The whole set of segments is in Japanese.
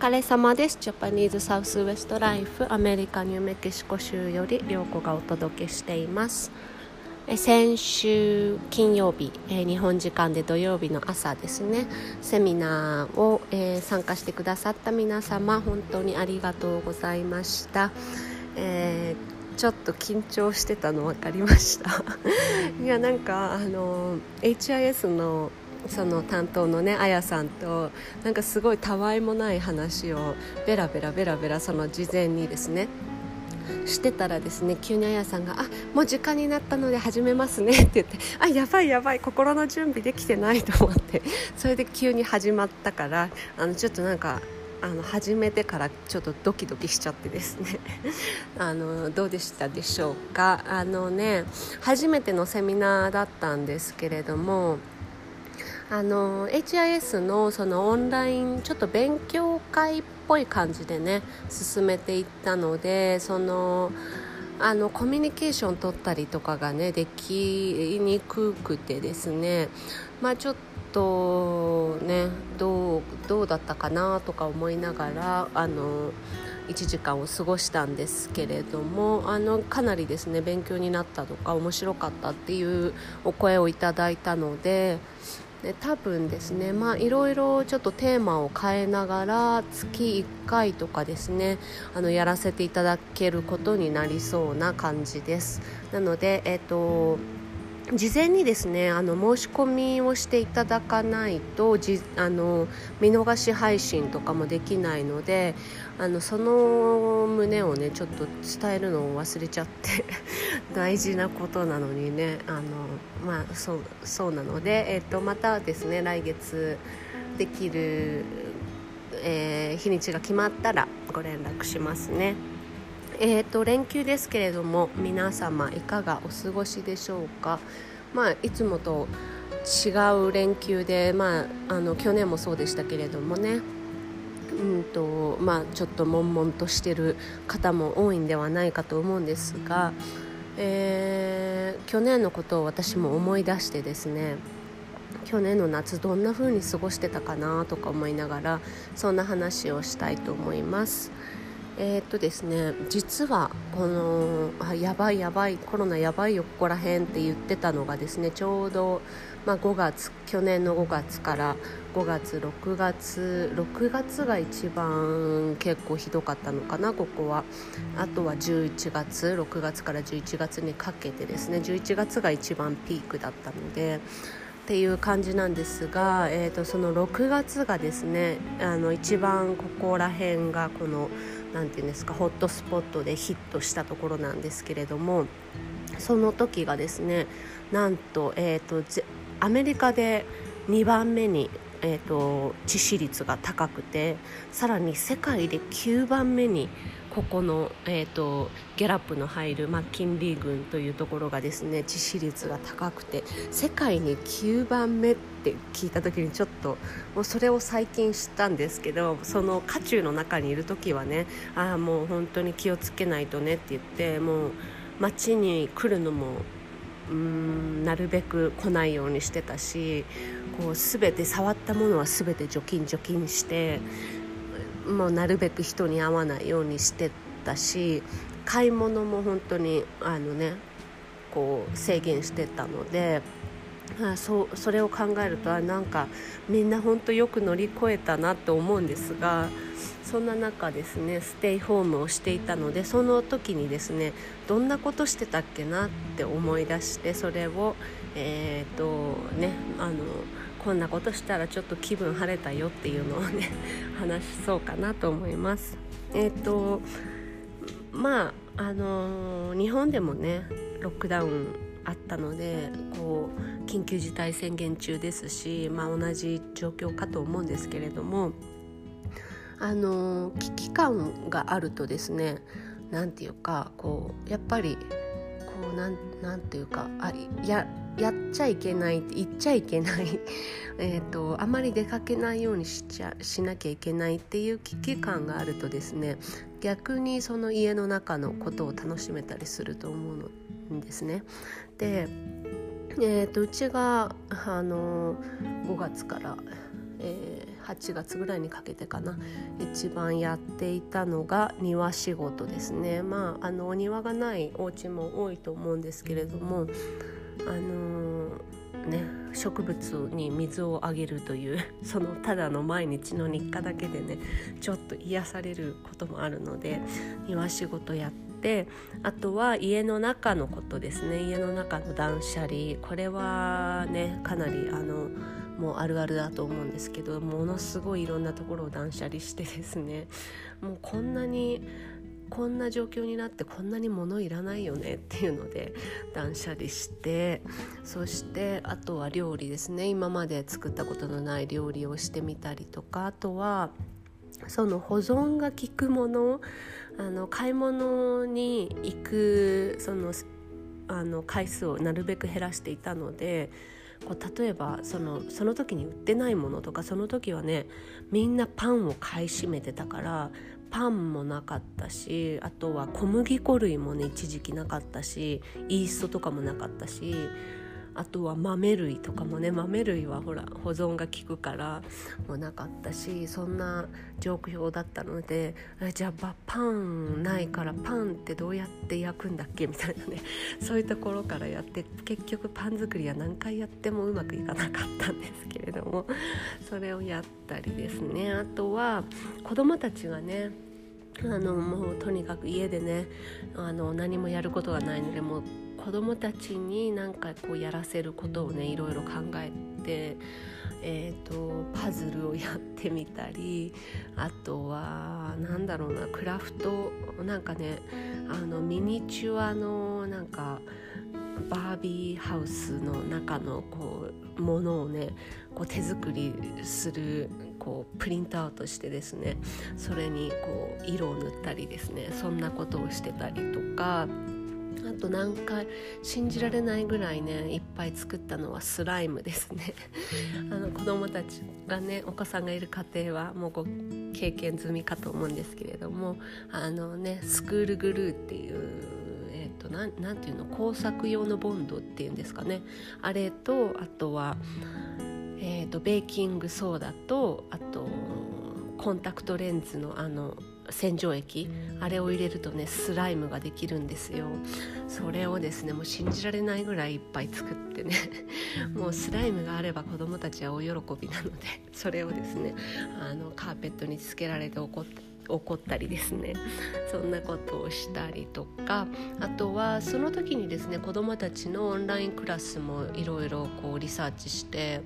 疲れ様です。ジャパニーズサウスウエストライフアメリカニューメキシコ州より涼子がお届けしています。え先週金曜日、え日本時間で土曜日の朝ですね。セミナーを、えー、参加してくださった皆様本当にありがとうございました、えー、ちょっと緊張してたの分かりました。いやなんかあの HIS のその担当のねあやさんとなんかすごいたわいもない話をベラベラベラベラその事前にですねしてたらですね急にあやさんが「あもう時間になったので始めますね」って言って「あやばいやばい心の準備できてない」と思ってそれで急に始まったからあのちょっとなんかあの始めてからちょっとドキドキしちゃってですね。あのどうでしたでしょうか？あのね初めてのセミナーだったんですけれどもあの HIS のそのオンラインちょっと勉強会っぽい感じでね進めていったのでそのあのコミュニケーション取ったりとかがねできにくくてですねまあちょっとねどうどうだったかなとか思いながらあの1時間を過ごしたんですけれどもあのかなりですね勉強になったとか面白かったっていうお声をいただいたのでで多分ですねまあいろいろちょっとテーマを変えながら月1回とかですねあのやらせていただけることになりそうな感じです。なのでえっ、と事前にですねあの申し込みをしていただかないとじあの見逃し配信とかもできないのであのその旨をねちょっと伝えるのを忘れちゃって 大事なことなのにねあの、まあ、そうそうなので、えーと、またですね来月できる、えー、日にちが決まったらご連絡しますね。えーと、連休ですけれども皆様いかがお過ごしでしょうか、まあ、いつもと違う連休で、まあ、あの去年もそうでしたけれどもね。うんとまあ、ちょっと悶々としてる方も多いんではないかと思うんですが、えー、去年のことを私も思い出してですね去年の夏どんな風に過ごしてたかなとか思いながらそんな話をしたいと思います。えー、っとですね実はこのあやばいやばいコロナやばいよここら辺って言ってたのがですねちょうど、まあ、5月去年の5月から5月6月6月が一番結構ひどかったのかなここは。あとは11月6月から11月にかけてですね11月が一番ピークだったのでっていう感じなんですが、えーと、その6月がですねあの一番ここら辺がこの何て言うんですかホットスポットでヒットしたところなんですけれどもその時がですねなんと,、えーと、アメリカで2番目に、えーと致死率が高くてさらに世界で9番目にここの、えーと、ギャラップの入るマッキンリー軍というところがですね致死率が高くて世界に9番目って聞いた時にちょっともうそれを最近知ったんですけどその渦中の中にいる時はねああもう本当に気をつけないとねって言ってもう街に来るのもうんなるべく来ないようにしてたしこう全て触ったものは全て除菌除菌してもうなるべく人に会わないようにしてたし買い物も本当にあのねこう制限してたのであそうそれを考えるとあなんかみんな本当よく乗り越えたなと思うんですがそんな中ですねステイホームをしていたのでその時にですねどんなことしてたっけなって思い出してそれをえ、ー、とねあのこんなことしたらちょっと気分晴れたよっていうのをね 話そうかなと思います。えっ、ー、とまああのー、日本でもねロックダウンあったのでこう緊急事態宣言中ですし、まあ、同じ状況かと思うんですけれどもあの危機感があるとですね何て言うかこうやっぱりこうなんなんていうかあややっちゃいけない言っちゃいけない えとあまり出かけないようにしちゃしなきゃいけないっていう危機感があるとですね逆にその家の中のことを楽しめたりすると思うんですね。で、えーと、うちがあの5月から、えー、8月ぐらいにかけてかな一番やっていたのが庭仕事ですねまああのお庭がないお家も多いと思うんですけれどもあのー、ね植物に水をあげるという そのただの毎日の日課だけでねちょっと癒されることもあるので庭仕事やってあとは家の中のことですね。家の中の断捨離。これはねかなりあのもうあるあるだと思うんですけどものすごいいろんなところを断捨離してですねもうこんなにこんな状況になってこんなに物いらないよねっていうので断捨離してそしてあとは料理ですね。今まで作ったことのない料理をしてみたりとかあとはその保存が効くものあの買い物に行くそのあの回数をなるべく減らしていたのでこう例えばそのその時に売ってないものとかその時はねみんなパンを買い占めてたからパンもなかったしあとは小麦粉類もね一時期なかったしイーストとかもなかったしあとは豆類とかもね豆類はほら保存が効くからもうなかったしそんな状況だったのでじゃあパンないからパンってどうやって焼くんだっけみたいなね そういうところからやって結局パン作りは何回やってもうまくいかなかったんですけれどもそれをやったりですね。あとは子供たちがねあのもうとにかく家でねあの何もやることがないのでもう子供たちになんかこうやらせることをねいろいろ考えて、えーと、パズルをやってみたりあとはなんだろうなクラフトなんかねあのミニチュアのなんかバービーハウスの中のこうものをねこう手作りするこうプリントアウトしてですねそれにこう色を塗ったりですねそんなことをしてたりとかあと何回信じられないぐらいねいっぱい作ったのはスライムですね。あの子供たちがねお子さんがいる家庭はもうご経験済みかと思うんですけれどもあのねスクールグルーっていうえーと、なんなんていうの工作用のボンドっていうんですかね。あれとあとは、えーとベーキングソーダとあとコンタクトレンズのあの洗浄液あれを入れるとねスライムができるんですよ。それをですねもう信じられないぐらいいっぱい作ってねもうスライムがあれば子どもたちは大喜びなのでそれをですねあのカーペットにつけられて怒って怒ったりですねそんなことをしたりとかあとはその時にですね子どもたちのオンラインクラスもいろいろリサーチして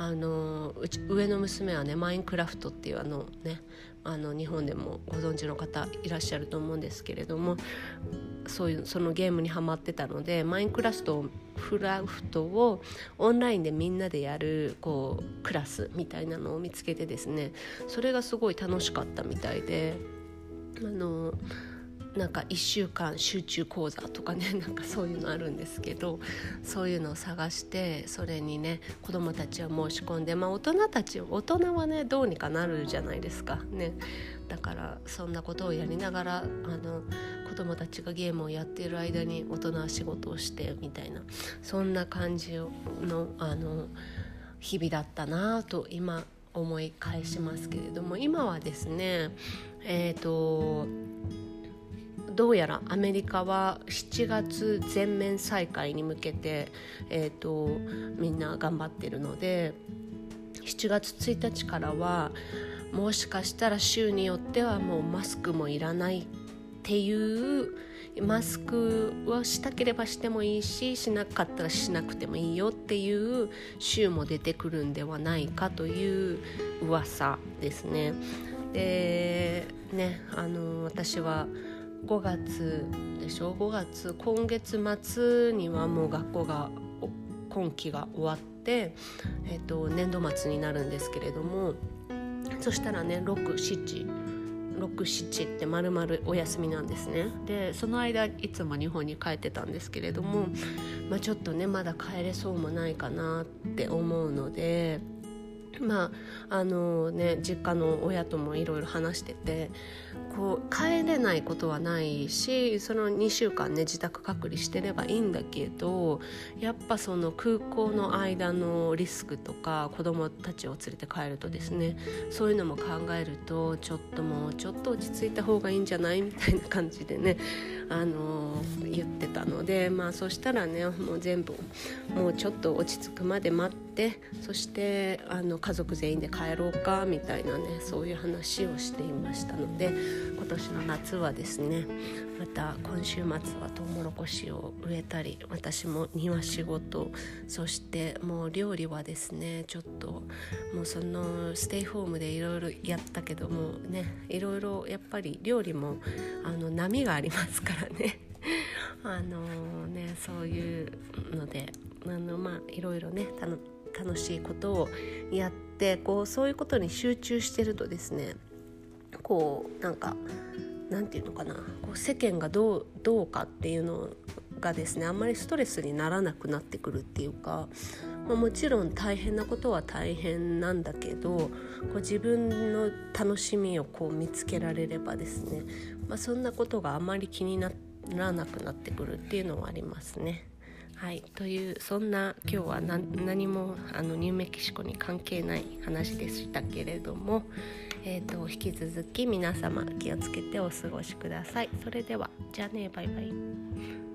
あのうち上の娘はねマインクラフトっていうあのねあの日本でもご存知の方いらっしゃると思うんですけれどもそういうそのゲームにはまってたのでマインクラフトフラフトをオンラインでみんなでやるこうクラスみたいなのを見つけてですねそれがすごい楽しかったみたいであのなんか1週間集中講座とかね なんかそういうのあるんですけどそういうのを探してそれにね子どもたちは申し込んでまあ大人たち大人はねどうにかなるじゃないですか。ね。だからそんなことをやりながらあの子どもたちがゲームをやっている間に大人は仕事をしてみたいなそんな感じのあの日々だったなと今思い返しますけれども今はですねえっ、ー、とどうやらアメリカは7月全面再開に向けて、えーと、みんな頑張ってるので7月1日からはもしかしたら州によってはもうマスクもいらないっていうマスクはしたければしてもいいししなかったらしなくてもいいよっていう州も出てくるんではないかという噂ですね。でねあの私は5月でしょ？5月今月末にはもう学校が今期が終わって、えーと、年度末になるんですけれどもそしたらね67ってまるまるお休みなんですね。でその間いつも日本に帰ってたんですけれども、まあ、ちょっとねまだ帰れそうもないかなって思うのでまああのね実家の親ともいろいろ話しててこう帰れないことはないしその2週間ね自宅隔離してればいいんだけどやっぱその空港の間のリスクとか子どもたちを連れて帰るとですねそういうのも考えるとちょっともうちょっと落ち着いた方がいいんじゃないみたいな感じでねあの言ってたのでまあそしたらねもう全部もうちょっと落ち着くまで待ってそしてあの家族全員で帰ろうかみたいなねそういう話をしていましたので今年の夏はですねまた今週末はトウモロコシを植えたり私も庭仕事そしてもう料理はですねちょっともうそのステイホームでいろいろやったけどもねいろいろやっぱり料理もあの波がありますからね。あのねそういうのであのまあいろいろね楽楽しいことをやってこうそういうことに集中してるとですねこうなんかなんていうのかなこう世間がどうどうかっていうのがですねあんまりストレスにならなくなってくるっていうか、まあ、もちろん大変なことは大変なんだけどこう自分の楽しみをこう見つけられればですね、まあ、そんなことがあまり気にならなくなってくるっていうのはありますね。はい、というそんな今日は何もあのニューメキシコに関係ない話でしたけれども、えーと、引き続き皆様気をつけてお過ごしください。それではじゃあねバイバイ。